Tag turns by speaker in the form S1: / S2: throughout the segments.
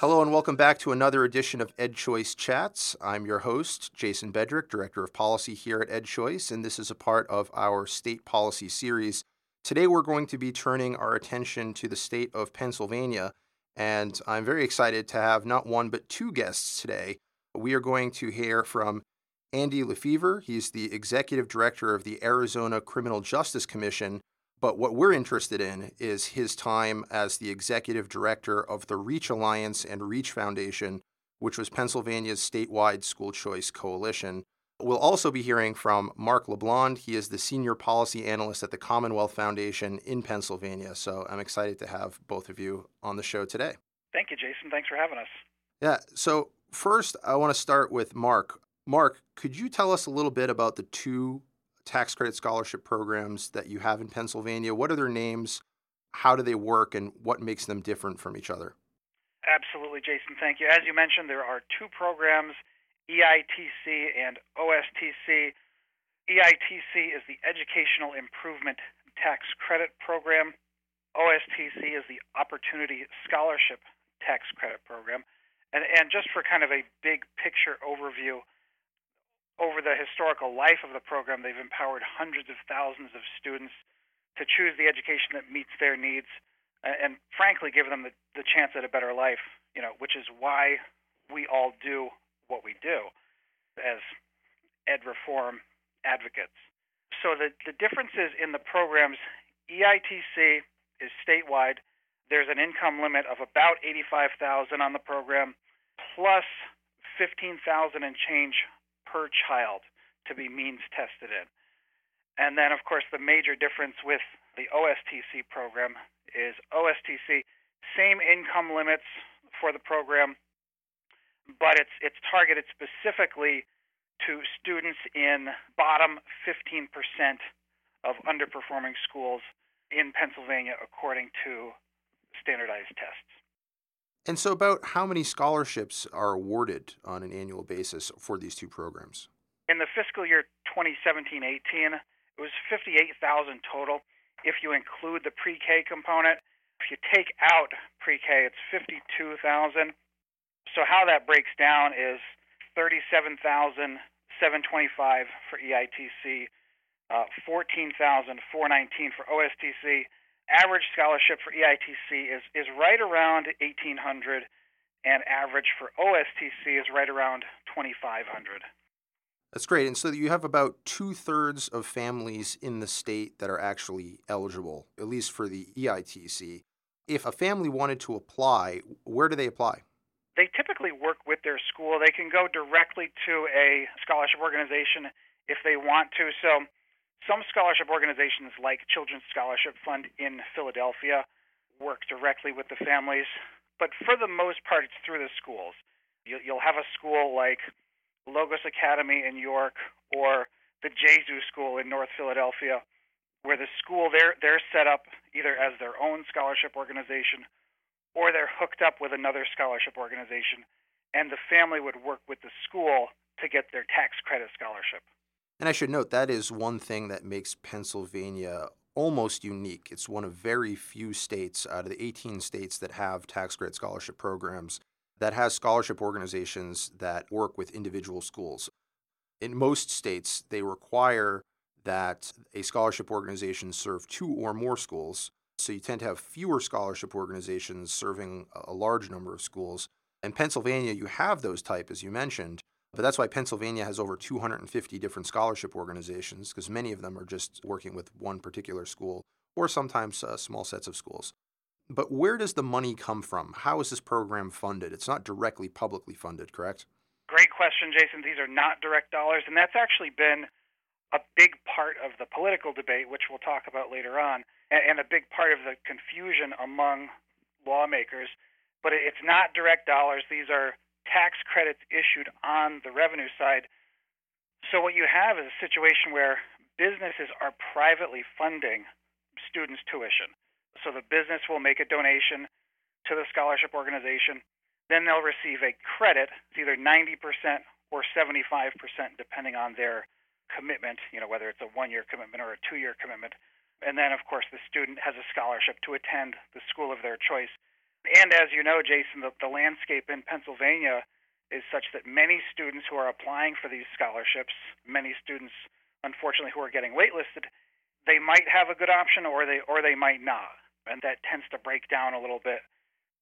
S1: Hello and welcome back to another edition of EdChoice Chats. I'm your host, Jason Bedrick, Director of Policy here at EdChoice, and this is a part of our state policy series. Today we're going to be turning our attention to the state of Pennsylvania, and I'm very excited to have not one but two guests today. We are going to hear from Andy LeFevre. He's the Executive Director of the Arizona Criminal Justice Commission, but what we're interested in is his time as the executive director of the Reach Alliance and Reach Foundation, which was Pennsylvania's statewide school choice coalition. We'll also be hearing from Mark LeBlond. He is the senior policy analyst at the Commonwealth Foundation in Pennsylvania. So I'm excited to have both of you on the show today.
S2: Thank you, Jason. Thanks for having us.
S1: Yeah. So, first, I want to start with Mark. Mark, could you tell us a little bit about the two tax credit scholarship programs that you have in Pennsylvania? What are their names? How do they work? And what makes them different from each other?
S2: Absolutely, Jason. Thank you. As you mentioned, there are two programs EITC and OSTC. EITC is the Educational Improvement Tax Credit Program. OSTC is the Opportunity Scholarship Tax Credit Program. And, and just for kind of a big picture overview, over the historical life of the program, they've empowered hundreds of thousands of students to choose the education that meets their needs and, frankly, give them the, the chance at a better life, you know, which is why we all do what we do as ed reform advocates. So the, the differences in the programs, EITC is statewide. There's an income limit of about 85,000 on the program, plus 15,000 and change per child to be means tested in. And then, of course, the major difference with the OSTC program is OSTC, same income limits for the program, but it's, it's targeted specifically to students in bottom 15% of underperforming schools in Pennsylvania according to standardized tests.
S1: And so, about how many scholarships are awarded on an annual basis for these two programs?
S2: In the fiscal year 2017 18, it was 58,000 total. If you include the pre K component, if you take out pre K, it's 52,000. So, how that breaks down is 37,725 for EITC, uh, 14,419 for OSTC, average scholarship for EITC is, is right around 1800 and average for OSTC is right around 2500
S1: That's great. And so you have about two thirds of families in the state that are actually eligible, at least for the EITC. If a family wanted to apply, where do they apply?
S2: They typically work with their school. They can go directly to a scholarship organization if they want to. So some scholarship organizations, like Children's Scholarship Fund in Philadelphia, work directly with the families, but for the most part, it's through the schools. You'll have a school like Logos Academy in York or the Gesu School in North Philadelphia, where the school they're they're set up either as their own scholarship organization or they're hooked up with another scholarship organization, and the family would work with the school to get their tax credit scholarship.
S1: And I should note that is one thing that makes Pennsylvania almost unique. It's one of very few states out of the 18 states that have tax credit scholarship programs that has scholarship organizations that work with individual schools. In most states, they require that a scholarship organization serve two or more schools. So you tend to have fewer scholarship organizations serving a large number of schools. In Pennsylvania, you have those type, as you mentioned, but that's why Pennsylvania has over 250 different scholarship organizations, because many of them are just working with one particular school or sometimes uh, small sets of schools. But where does the money come from? How is this program funded? It's not directly publicly funded, correct?
S2: Great question, Jason. These are not direct dollars, and that's actually been a big part of the political debate, which we'll talk about later on, and a big part of the confusion among lawmakers. But it's not direct dollars. These are tax credits issued on the revenue side. So what you have is a situation where businesses are privately funding students' tuition. So the business will make a donation to the scholarship organization. Then they'll receive a credit, it's either 90% or 75%, depending on their commitment, you know, whether it's a one year commitment or a two year commitment. And then, of course, the student has a scholarship to attend the school of their choice. And as you know, Jason, the, the landscape in Pennsylvania is such that many students who are applying for these scholarships, many students, unfortunately, who are getting waitlisted, they might have a good option or they or they might not, and that tends to break down a little bit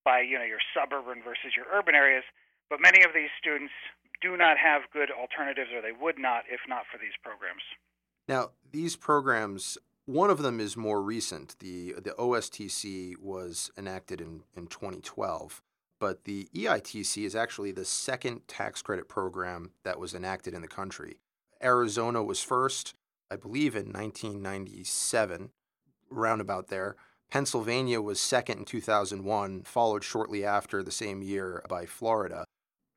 S2: by you know your suburban versus your urban areas. But many of these students do not have good alternatives, or they would not if not for these programs.
S1: Now, these programs, one of them is more recent. The the OSTC was enacted in, in 2012, but the EITC is actually the second tax credit program that was enacted in the country. Arizona was first, I believe, in 1997, roundabout there. Pennsylvania was second in 2001, followed shortly after the same year by Florida.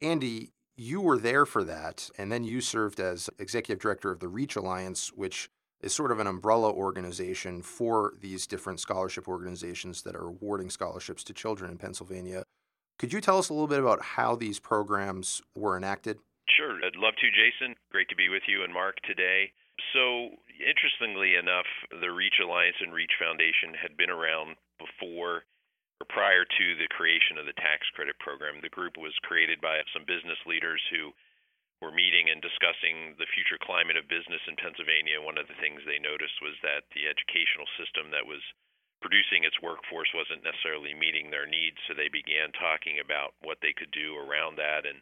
S1: Andy, you were there for that, and then you served as executive director of the Reach Alliance, which is sort of an umbrella organization for these different scholarship organizations that are awarding scholarships to children in Pennsylvania. Could you tell us a little bit about how these programs were enacted?
S3: Sure, I'd love to, Jason. Great to be with you and Mark today. So, interestingly enough, the Reach Alliance and Reach Foundation had been around before or prior to the creation of the tax credit program. The group was created by some business leaders who were meeting and discussing the future climate of business in Pennsylvania. One of the things they noticed was that the educational system that was producing its workforce wasn't necessarily meeting their needs, so they began talking about what they could do around that and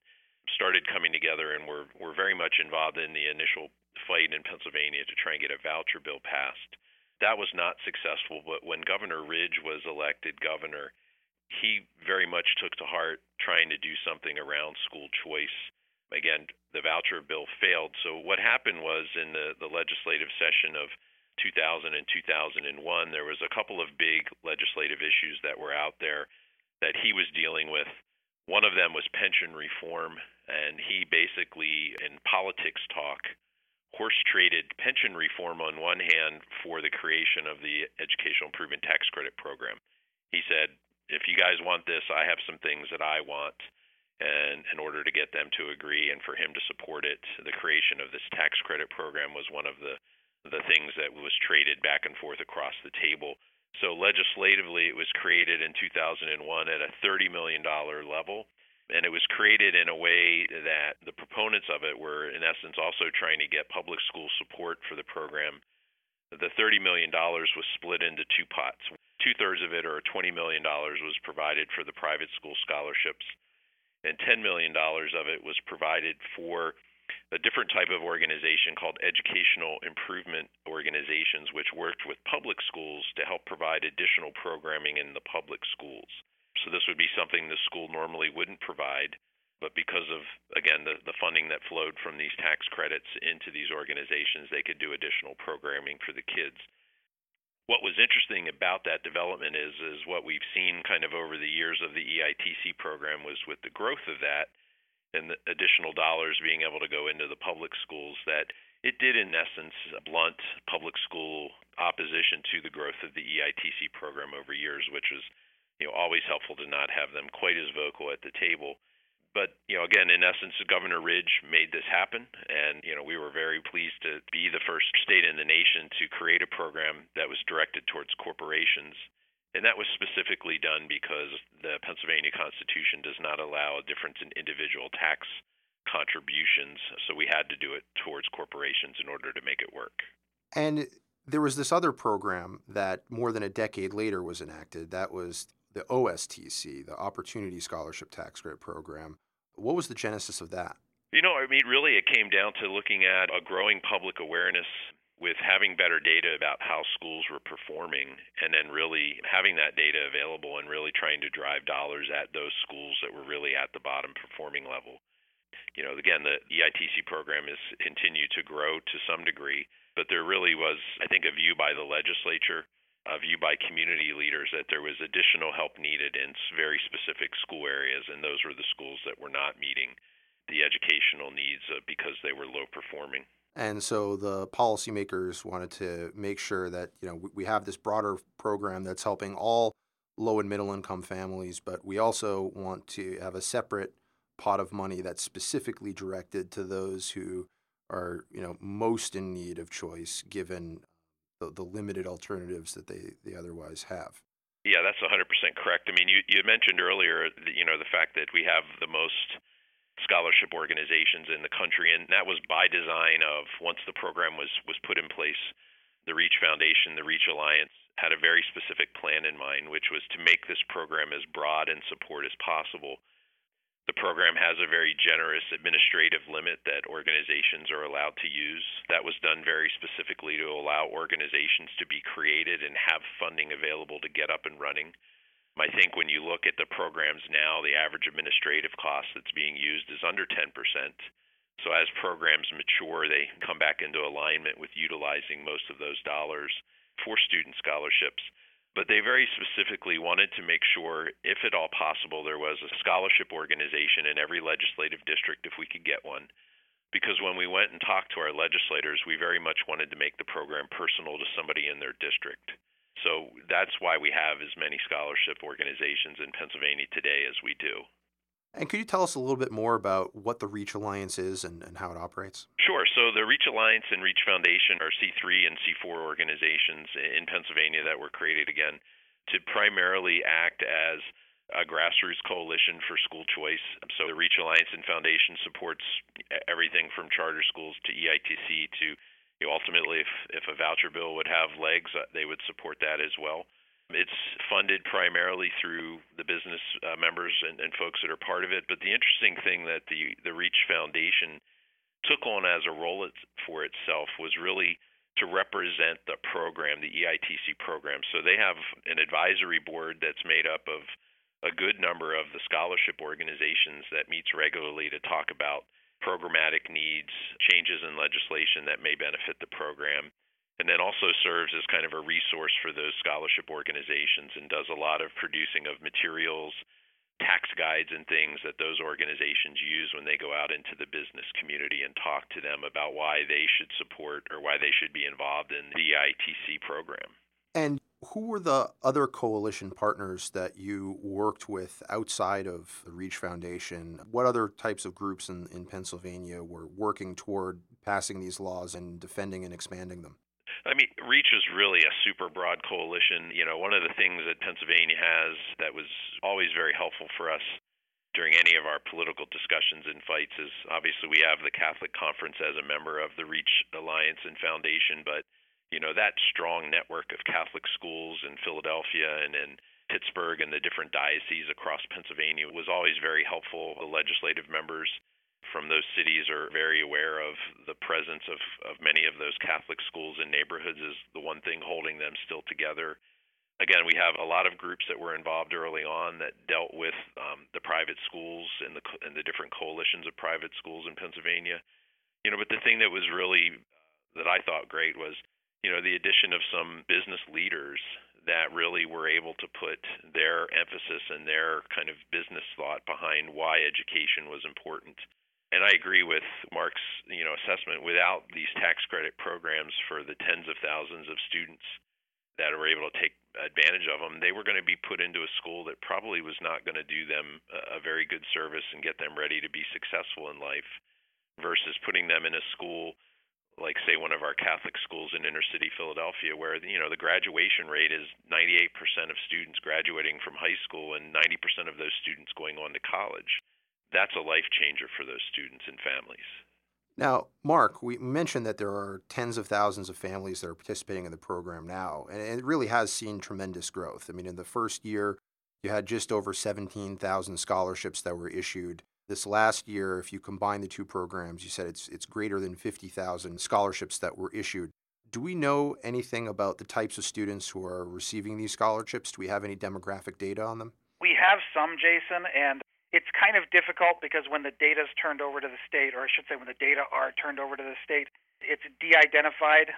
S3: started coming together and were were very much involved in the initial fight in Pennsylvania to try and get a voucher bill passed. That was not successful, but when Governor Ridge was elected governor, he very much took to heart trying to do something around school choice. Again, the voucher bill failed. So what happened was in the, the legislative session of 2000 and 2001, there was a couple of big legislative issues that were out there that he was dealing with. One of them was pension reform, and he basically, in politics talk, horse traded pension reform on one hand for the creation of the Educational Improvement Tax Credit Program. He said, if you guys want this, I have some things that I want. And in order to get them to agree and for him to support it, the creation of this tax credit program was one of the, the things that was traded back and forth across the table. So legislatively, it was created in 2001 at a $30 million level. And it was created in a way that the proponents of it were, in essence, also trying to get public school support for the program. The $30 million was split into two pots. Two thirds of it, or $20 million, was provided for the private school scholarships, and $10 million of it was provided for a different type of organization called Educational Improvement Organizations, which worked with public schools to help provide additional programming in the public schools. So this would be something the school normally wouldn't provide, but because of again the, the funding that flowed from these tax credits into these organizations, they could do additional programming for the kids. What was interesting about that development is is what we've seen kind of over the years of the EITC program was with the growth of that and the additional dollars being able to go into the public schools that it did in essence blunt public school opposition to the growth of the EITC program over years, which was you know always helpful to not have them quite as vocal at the table. But you know, again, in essence, Governor Ridge made this happen, and you know, we were very pleased to be the first state in the nation to create a program that was directed towards corporations. And that was specifically done because the Pennsylvania Constitution does not allow a difference in individual tax contributions, so we had to do it towards corporations in order to make it work.
S1: And there was this other program that more than a decade later was enacted. That was the OSTC, the Opportunity Scholarship Tax Credit Program. What was the genesis of that?
S3: You know, I mean, really, it came down to looking at a growing public awareness with having better data about how schools were performing and then really having that data available and really trying to drive dollars at those schools that were really at the bottom performing level. You know, again, the EITC program has continued to grow to some degree, but there really was, I think, a view by the legislature a view by community leaders that there was additional help needed in very specific school areas, and those were the schools that were not meeting the educational needs uh, because they were low performing.
S1: And so the policymakers wanted to make sure that you know we have this broader program that's helping all low and middle income families, but we also want to have a separate pot of money that's specifically directed to those who are you know most in need of choice given the, the limited alternatives that they, they otherwise have.
S3: Yeah, that's 100% correct. I mean, you, you mentioned earlier, you know, the fact that we have the most scholarship organizations in the country, and that was by design of once the program was, was put in place, the Reach Foundation, the Reach Alliance had a very specific plan in mind, which was to make this program as broad in support as possible the program has a very generous administrative limit that organizations are allowed to use. That was done very specifically to allow organizations to be created and have funding available to get up and running. I think when you look at the programs now, the average administrative cost that's being used is under 10%. So as programs mature, they come back into alignment with utilizing most of those dollars for student scholarships but they very specifically wanted to make sure, if at all possible, there was a scholarship organization in every legislative district if we could get one. Because when we went and talked to our legislators, we very much wanted to make the program personal to somebody in their district. So that's why we have as many scholarship organizations in Pennsylvania today as we do.
S1: And could you tell us a little bit more about what the REACH Alliance is and, and how it operates?
S3: Sure. So the REACH Alliance and REACH Foundation are C3 and C4 organizations in Pennsylvania that were created again to primarily act as a grassroots coalition for school choice. So the REACH Alliance and Foundation supports everything from charter schools to EITC to you know, ultimately if, if a voucher bill would have legs, uh, they would support that as well. It's funded primarily through the business uh, members and, and folks that are part of it. But the interesting thing that the the Reach Foundation took on as a role it, for itself was really to represent the program, the EITC program. So they have an advisory board that's made up of a good number of the scholarship organizations that meets regularly to talk about programmatic needs, changes in legislation that may benefit the program and then also serves as kind of a resource for those scholarship organizations and does a lot of producing of materials, tax guides, and things that those organizations use when they go out into the business community and talk to them about why they should support or why they should be involved in the ITC program.
S1: And who were the other coalition partners that you worked with outside of the Reach Foundation? What other types of groups in, in Pennsylvania were working toward passing these laws and defending and expanding them?
S3: I mean, REACH is really a super broad coalition. You know, one of the things that Pennsylvania has that was always very helpful for us during any of our political discussions and fights is obviously we have the Catholic Conference as a member of the REACH Alliance and Foundation, but you know that strong network of Catholic schools in Philadelphia and in Pittsburgh and the different dioceses across Pennsylvania was always very helpful. The legislative members from those cities are very aware of the presence of, of many of those Catholic schools and neighborhoods is the one thing holding them still together. Again, we have a lot of groups that were involved early on that dealt with um, the private schools and the and the different coalitions of private schools in Pennsylvania. You know, but the thing that was really that I thought great was, you know, the addition of some business leaders that really were able to put their emphasis and their kind of business thought behind why education was important and I agree with Mark's you know assessment. Without these tax credit programs for the tens of thousands of students that were able to take advantage of them, they were going to be put into a school that probably was not going to do them a very good service and get them ready to be successful in life, versus putting them in a school like say one of our Catholic schools in inner city Philadelphia, where you know the graduation rate is 98% of students graduating from high school and 90% of those students going on to college that's a life changer for those students and families.
S1: Now, Mark, we mentioned that there are tens of thousands of families that are participating in the program now, and it really has seen tremendous growth. I mean, in the first year, you had just over 17,000 scholarships that were issued. This last year, if you combine the two programs, you said it's it's greater than 50,000 scholarships that were issued. Do we know anything about the types of students who are receiving these scholarships? Do we have any demographic data on them?
S2: We have some, Jason, and it's kind of difficult because when the data is turned over to the state, or I should say, when the data are turned over to the state, it's de-identified.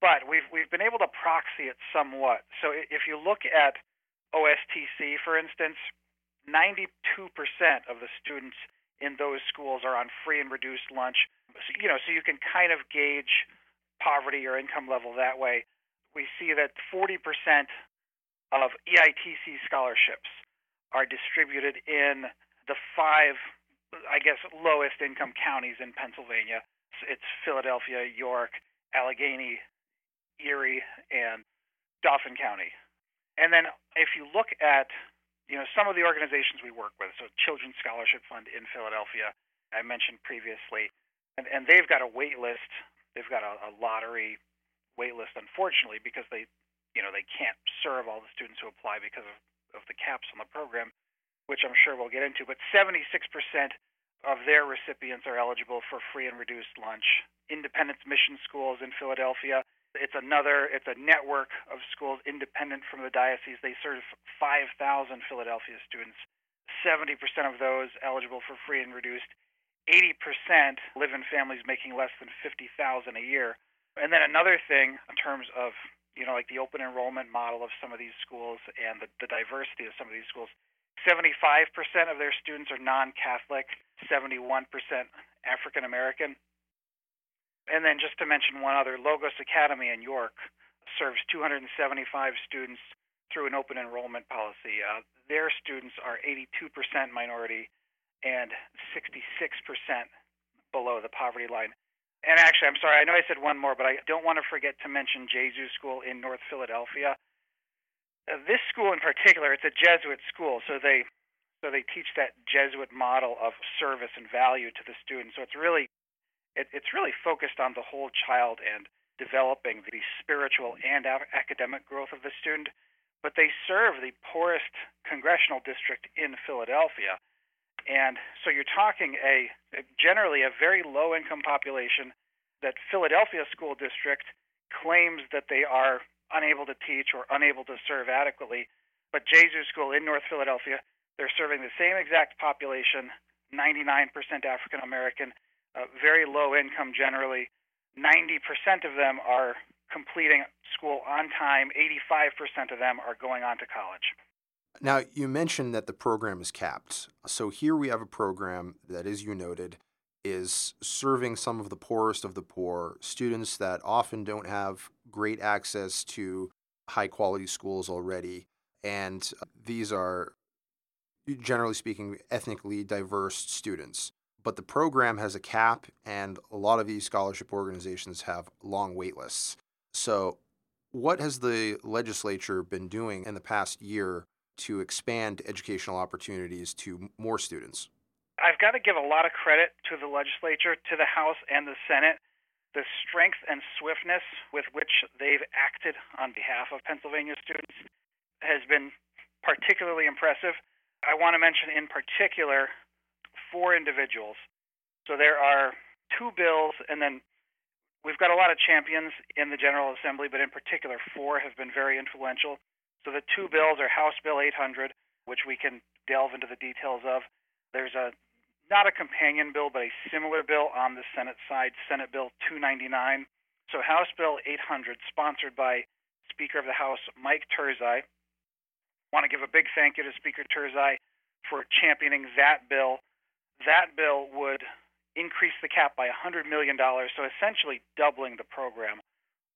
S2: But we've we've been able to proxy it somewhat. So if you look at OSTC, for instance, 92% of the students in those schools are on free and reduced lunch. So, you know, so you can kind of gauge poverty or income level that way. We see that 40% of EITC scholarships are distributed in the five, I guess, lowest income counties in Pennsylvania. It's Philadelphia, York, Allegheny, Erie, and Dauphin County. And then if you look at you know some of the organizations we work with, so Children's Scholarship Fund in Philadelphia, I mentioned previously, and, and they've got a wait list. They've got a, a lottery wait list, unfortunately, because they you know they can't serve all the students who apply because of, of the caps on the program, which I'm sure we'll get into. But 76% of their recipients are eligible for free and reduced lunch. Independence Mission Schools in Philadelphia it's another, it's a network of schools independent from the diocese. They serve 5,000 Philadelphia students. 70% of those eligible for free and reduced. 80% live in families making less than 50,000 a year. And then another thing in terms of, you know, like the open enrollment model of some of these schools and the, the diversity of some of these schools, 75% of their students are non-Catholic, 71% African American. And then just to mention one other, Logos Academy in York serves 275 students through an open enrollment policy. Uh, their students are 82% minority and 66% below the poverty line. And actually, I'm sorry, I know I said one more, but I don't want to forget to mention Gesu School in North Philadelphia. Uh, this school in particular, it's a Jesuit school, so they so they teach that Jesuit model of service and value to the students. So it's really it, it's really focused on the whole child and developing the spiritual and academic growth of the student. But they serve the poorest congressional district in Philadelphia. And so you're talking a generally a very low income population that Philadelphia school district claims that they are unable to teach or unable to serve adequately. But Gesu School in North Philadelphia, they're serving the same exact population, 99% African American, uh, very low income generally. 90% of them are completing school on time, 85% of them are going on to college.
S1: Now, you mentioned that the program is capped. So here we have a program that, as you noted, is serving some of the poorest of the poor, students that often don't have great access to high quality schools already. And uh, these are, generally speaking, ethnically diverse students but the program has a cap, and a lot of these scholarship organizations have long wait lists. So, what has the legislature been doing in the past year to expand educational opportunities to more students?
S2: I've got to give a lot of credit to the legislature, to the House and the Senate. The strength and swiftness with which they've acted on behalf of Pennsylvania students has been particularly impressive. I want to mention in particular four individuals. So there are two bills, and then we've got a lot of champions in the General Assembly, but in particular, four have been very influential. So the two bills are House Bill 800, which we can delve into the details of. There's a not a companion bill, but a similar bill on the Senate side, Senate Bill 299. So House Bill 800, sponsored by Speaker of the House Mike Turzai. Want to give a big thank you to Speaker Turzai for championing that bill that bill would increase the cap by $100 million, so essentially doubling the program.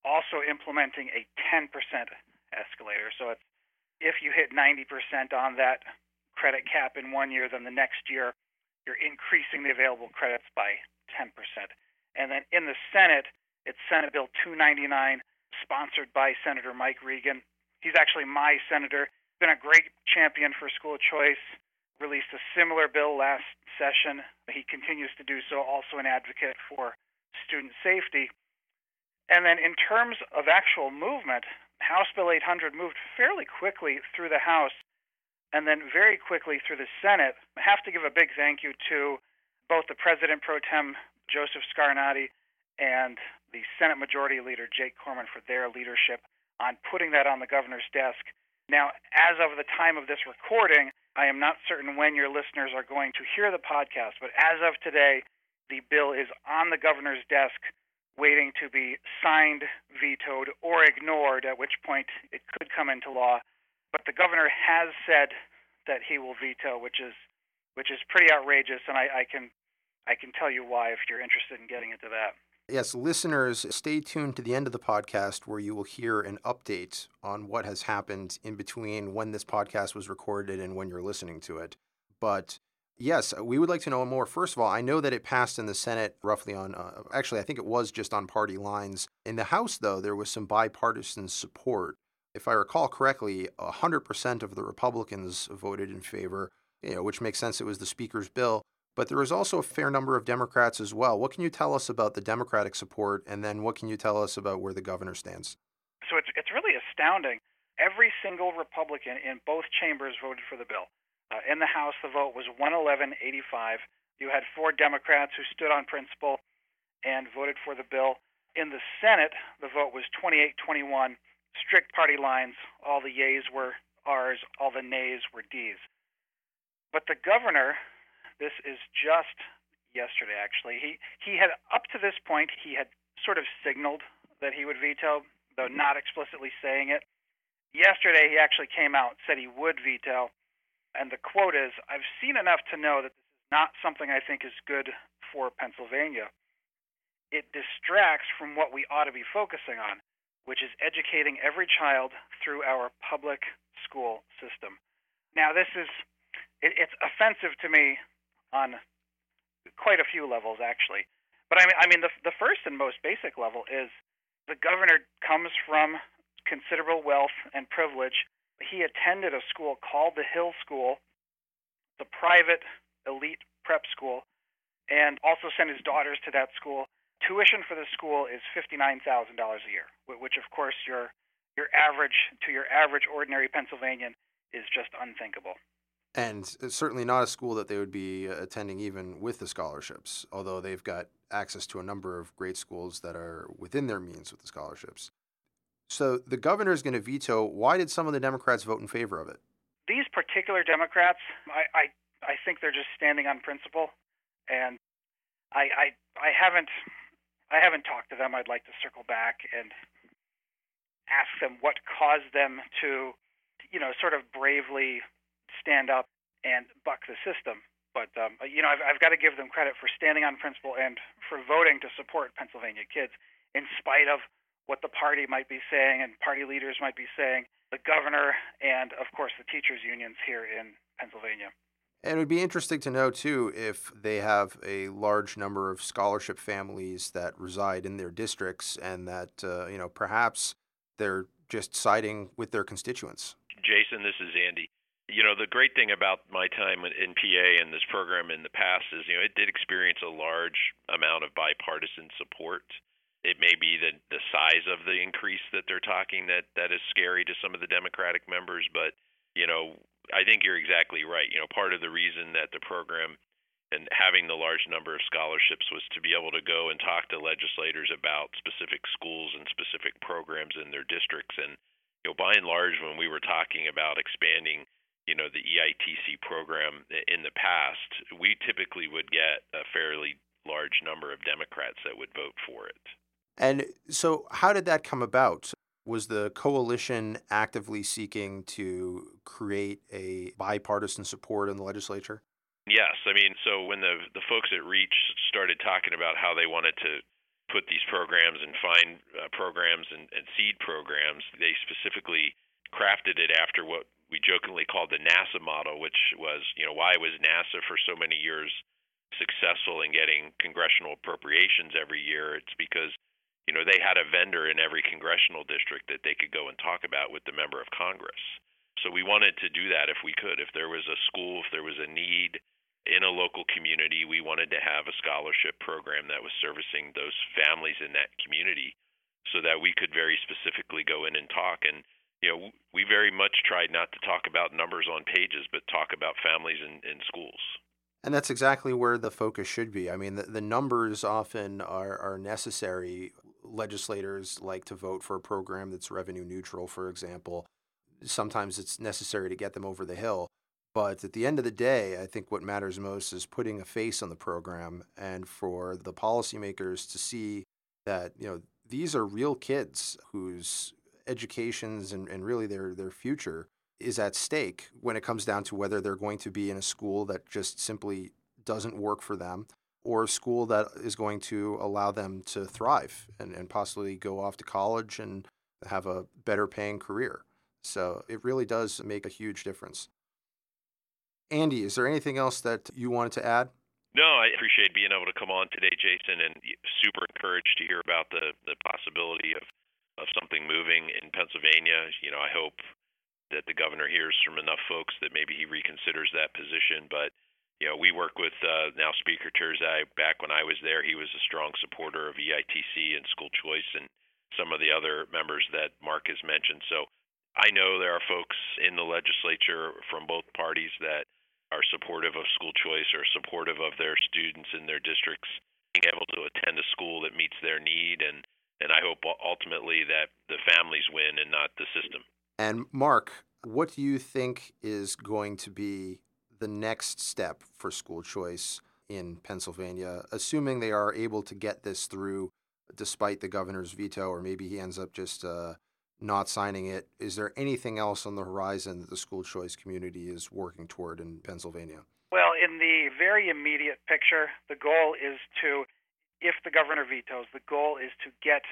S2: Also implementing a 10% escalator. So it's, if you hit 90% on that credit cap in one year, then the next year you're increasing the available credits by 10%. And then in the Senate, it's Senate Bill 299, sponsored by Senator Mike Regan. He's actually my senator, been a great champion for school choice, released a similar bill last session. He continues to do so, also an advocate for student safety. And then, in terms of actual movement, House Bill 800 moved fairly quickly through the House and then very quickly through the Senate. I have to give a big thank you to both the President pro tem, Joseph Scarnati, and the Senate Majority Leader, Jake Corman, for their leadership on putting that on the governor's desk. Now, as of the time of this recording, I am not certain when your listeners are going to hear the podcast, but as of today, the bill is on the governor's desk waiting to be signed, vetoed, or ignored, at which point it could come into law. But the governor has said that he will veto, which is which is pretty outrageous, and I, I can I can tell you why if you're interested in getting into that.
S1: Yes, listeners, stay tuned to the end of the podcast where you will hear an update on what has happened in between when this podcast was recorded and when you're listening to it. But yes, we would like to know more. First of all, I know that it passed in the Senate roughly on, uh, actually, I think it was just on party lines. In the House, though, there was some bipartisan support. If I recall correctly, 100% of the Republicans voted in favor, you know, which makes sense. It was the Speaker's bill. But there was also a fair number of Democrats as well. What can you tell us about the Democratic support, and then what can you tell us about where the governor stands?
S2: So it's, it's really astounding. Every single Republican in both chambers voted for the bill. Uh, in the House, the vote was 111 85. You had four Democrats who stood on principle and voted for the bill. In the Senate, the vote was 28 21, strict party lines. All the yeas were R's, all the nays were D's. But the governor this is just yesterday, actually. He he had up to this point he had sort of signaled that he would veto, though not explicitly saying it. Yesterday, he actually came out said he would veto, and the quote is, "I've seen enough to know that this is not something I think is good for Pennsylvania. It distracts from what we ought to be focusing on, which is educating every child through our public school system." Now, this is it, it's offensive to me on quite a few levels, actually. But I mean, I mean, the the first and most basic level is the governor comes from considerable wealth and privilege. He attended a school called the Hill School, the private elite prep school, and also sent his daughters to that school. Tuition for the school is fifty nine thousand dollars a year, which of course your your average to your average ordinary Pennsylvanian is just unthinkable
S1: and certainly not a school that they would be uh, attending even with the scholarships, although they've got access to a number of great schools that are within their means with the scholarships. So the governor is going to veto. Why did some of the Democrats vote in favor of it?
S2: These particular Democrats, I, I, I think they're just standing on principle, and I, I, I haven't, I haven't talked to them. I'd like to circle back and ask them what caused them to, you know, sort of bravely stand up and buck the system. But um, you know, I've, I've got to give them credit for standing on principle and for voting to support Pennsylvania kids, in spite of what the party might be saying and party leaders might be saying, the governor, and of course the teachers' unions here in Pennsylvania.
S1: And it would be interesting to know too if they have a large number of scholarship families that reside in their districts, and that uh, you know perhaps they're just siding with their constituents.
S3: Jason, this is Andy you know the great thing about my time in PA and this program in the past is you know it did experience a large amount of bipartisan support. It may be the the size of the increase that they're talking that that is scary to some of the Democratic members, but you know I think you're exactly right. You know part of the reason that the program and having the large number of scholarships was to be able to go and talk to legislators about specific schools and specific programs in their districts and you know by and large when we were talking about expanding you know the EITC program in the past, we typically would get a fairly large number of Democrats that would vote for it.
S1: And so, how did that come about? Was the coalition actively seeking to create a bipartisan support in the legislature?
S3: Yes, I mean, so when the the folks at Reach started talking about how they wanted to put these programs and find uh, programs and, and seed programs, they specifically crafted it after what we jokingly called the NASA model, which was, you know, why was NASA for so many years successful in getting congressional appropriations every year? It's because, you know, they had a vendor in every congressional district that they could go and talk about with the member of Congress. So we wanted to do that if we could. If there was a school, if there was a need in a local community, we wanted to have a scholarship program that was servicing those families in that community so that we could very specifically go in and talk and you know, we very much tried not to talk about numbers on pages, but talk about families in, in schools.
S1: And that's exactly where the focus should be. I mean, the, the numbers often are, are necessary. Legislators like to vote for a program that's revenue neutral, for example. Sometimes it's necessary to get them over the hill. But at the end of the day, I think what matters most is putting a face on the program and for the policymakers to see that, you know, these are real kids whose educations and, and really their, their future is at stake when it comes down to whether they're going to be in a school that just simply doesn't work for them or a school that is going to allow them to thrive and, and possibly go off to college and have a better paying career. So it really does make a huge difference. Andy, is there anything else that you wanted to add?
S3: No, I appreciate being able to come on today, Jason, and super encouraged to hear about the, the possibility of of something moving in Pennsylvania. You know, I hope that the governor hears from enough folks that maybe he reconsiders that position. But you know, we work with uh, now Speaker Turzai. Back when I was there, he was a strong supporter of EITC and school choice and some of the other members that Mark has mentioned. So I know there are folks in the legislature from both parties that are supportive of school choice or supportive of their students in their districts being able to attend a school that meets their need and and I hope ultimately that the families win and not the system.
S1: And Mark, what do you think is going to be the next step for school choice in Pennsylvania, assuming they are able to get this through despite the governor's veto, or maybe he ends up just uh, not signing it? Is there anything else on the horizon that the school choice community is working toward in Pennsylvania?
S2: Well, in the very immediate picture, the goal is to if the governor vetoes, the goal is to get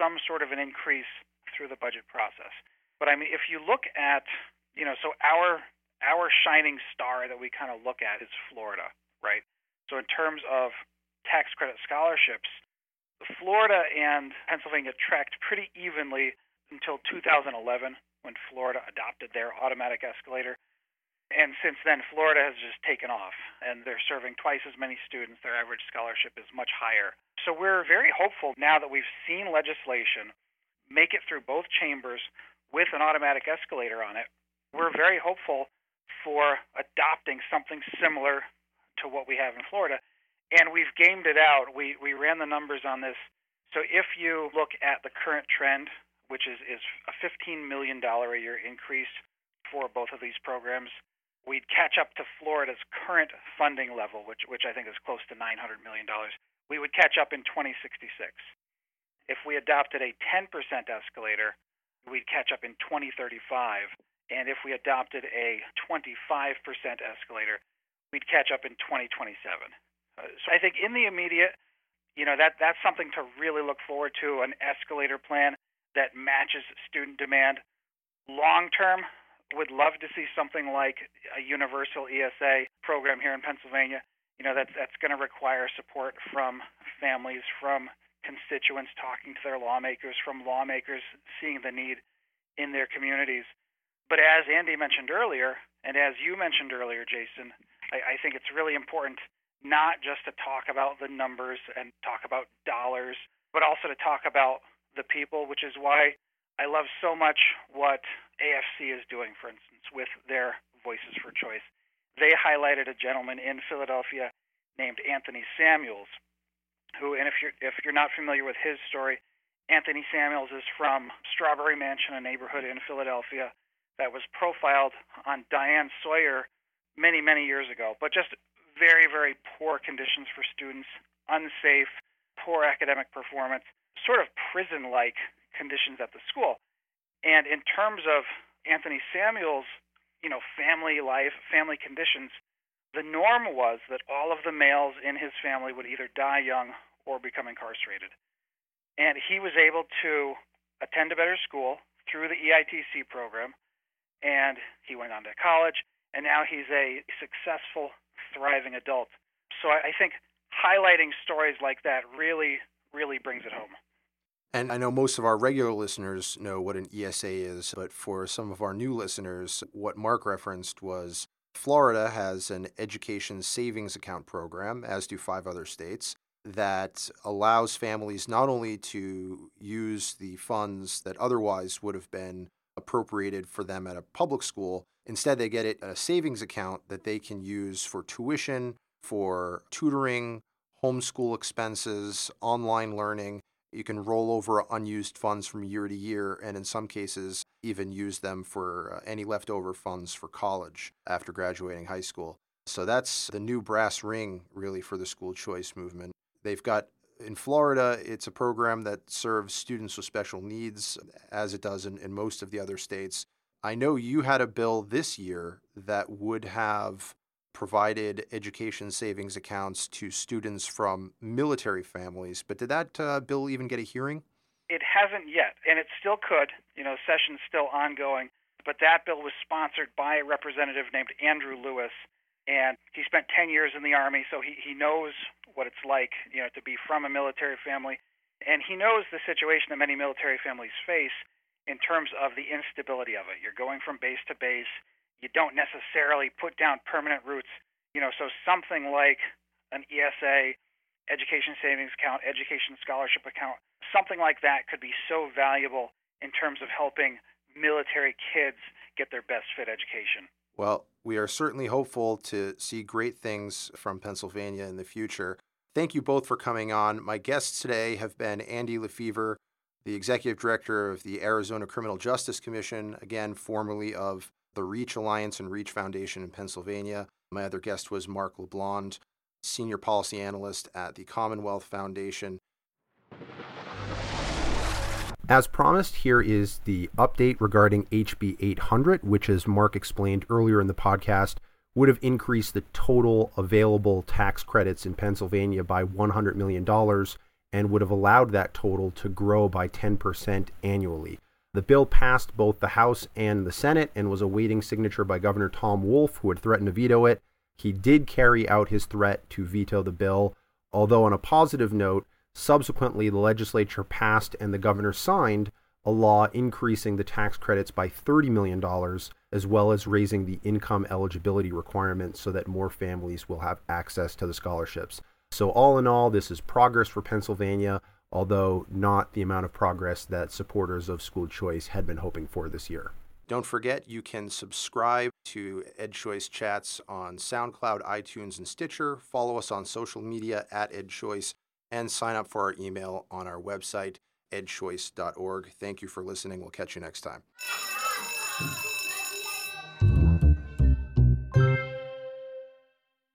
S2: some sort of an increase through the budget process. But I mean, if you look at, you know, so our our shining star that we kind of look at is Florida, right? So in terms of tax credit scholarships, Florida and Pennsylvania tracked pretty evenly until 2011 when Florida adopted their automatic escalator. And since then, Florida has just taken off, and they're serving twice as many students. Their average scholarship is much higher. So we're very hopeful now that we've seen legislation make it through both chambers with an automatic escalator on it. We're very hopeful for adopting something similar to what we have in Florida. And we've gamed it out. We, we ran the numbers on this. So if you look at the current trend, which is, is a $15 million a year increase for both of these programs, we'd catch up to Florida's current funding level, which which I think is close to 900 million dollars. We would catch up in 2066. If we adopted a 10% escalator, we'd catch up in 2035, and if we adopted a 25% escalator, we'd catch up in 2027. Uh, so I think in the immediate, you know, that that's something to really look forward to an escalator plan that matches student demand. Long term, would love to see something like a universal ESA program here in Pennsylvania. You know, that's that's going to require support from families, from constituents talking to their lawmakers, from lawmakers seeing the need in their communities. But as Andy mentioned earlier, and as you mentioned earlier, Jason, I, I think it's really important not just to talk about the numbers and talk about dollars, but also to talk about the people, which is why I love so much what AFC is doing, for instance, with their Voices for Choice. They highlighted a gentleman in Philadelphia named Anthony Samuels, who, and if you're if you're not familiar with his story, Anthony Samuels is from Strawberry Mansion, a neighborhood in Philadelphia that was profiled on Diane Sawyer many many years ago, but just very very poor conditions for students, unsafe, poor academic performance, sort of prison-like conditions at the school. And in terms of Anthony Samuel's, you know, family life, family conditions, the norm was that all of the males in his family would either die young or become incarcerated. And he was able to attend a better school through the EITC program, and he went on to college, and now he's a successful, thriving adult. So I think highlighting stories like that really, really brings it home.
S1: And I know most of our regular listeners know what an ESA is, but for some of our new listeners, what Mark referenced was Florida has an education savings account program, as do five other states, that allows families not only to use the funds that otherwise would have been appropriated for them at a public school. Instead, they get it a savings account that they can use for tuition, for tutoring, homeschool expenses, online learning, you can roll over unused funds from year to year, and in some cases, even use them for uh, any leftover funds for college after graduating high school. So that's the new brass ring, really, for the school choice movement. They've got in Florida, it's a program that serves students with special needs, as it does in, in most of the other states. I know you had a bill this year that would have provided education savings accounts to students from military families. But did that uh, bill even get a hearing?
S2: It hasn't yet, and it still could. You know, session's still ongoing. But that bill was sponsored by a representative named Andrew Lewis, and he spent 10 years in the Army, so he, he knows what it's like, you know, to be from a military family. And he knows the situation that many military families face in terms of the instability of it. You're going from base to base. You don't necessarily put down permanent roots. You know, so something like an ESA, education savings account, education scholarship account, something like that could be so valuable in terms of helping military kids get their best fit education.
S1: Well, we are certainly hopeful to see great things from Pennsylvania in the future. Thank you both for coming on. My guests today have been Andy LeFevre, the Executive Director of the Arizona Criminal Justice Commission, again, formerly of the REACH Alliance and REACH Foundation in Pennsylvania. My other guest was Mark LeBlond, Senior Policy Analyst at the Commonwealth Foundation. As promised, here is the update regarding HB 800, which, as Mark explained earlier in the podcast, would have increased the total available tax credits in Pennsylvania by $100 million and would have allowed that total to grow by 10% annually. The bill passed both the House and the Senate and was awaiting signature by Governor Tom Wolf, who had threatened to veto it. He did carry out his threat to veto the bill, although, on a positive note, Subsequently, the legislature passed and the governor signed a law increasing the tax credits by $30 million, as well as raising the income eligibility requirement so that more families will have access to the scholarships. So, all in all, this is progress for Pennsylvania, although not the amount of progress that supporters of school choice had been hoping for this year. Don't forget, you can subscribe to EdChoice Chats on SoundCloud, iTunes, and Stitcher. Follow us on social media at EdChoice and sign up for our email on our website, edchoice.org. Thank you for listening. We'll catch you next time.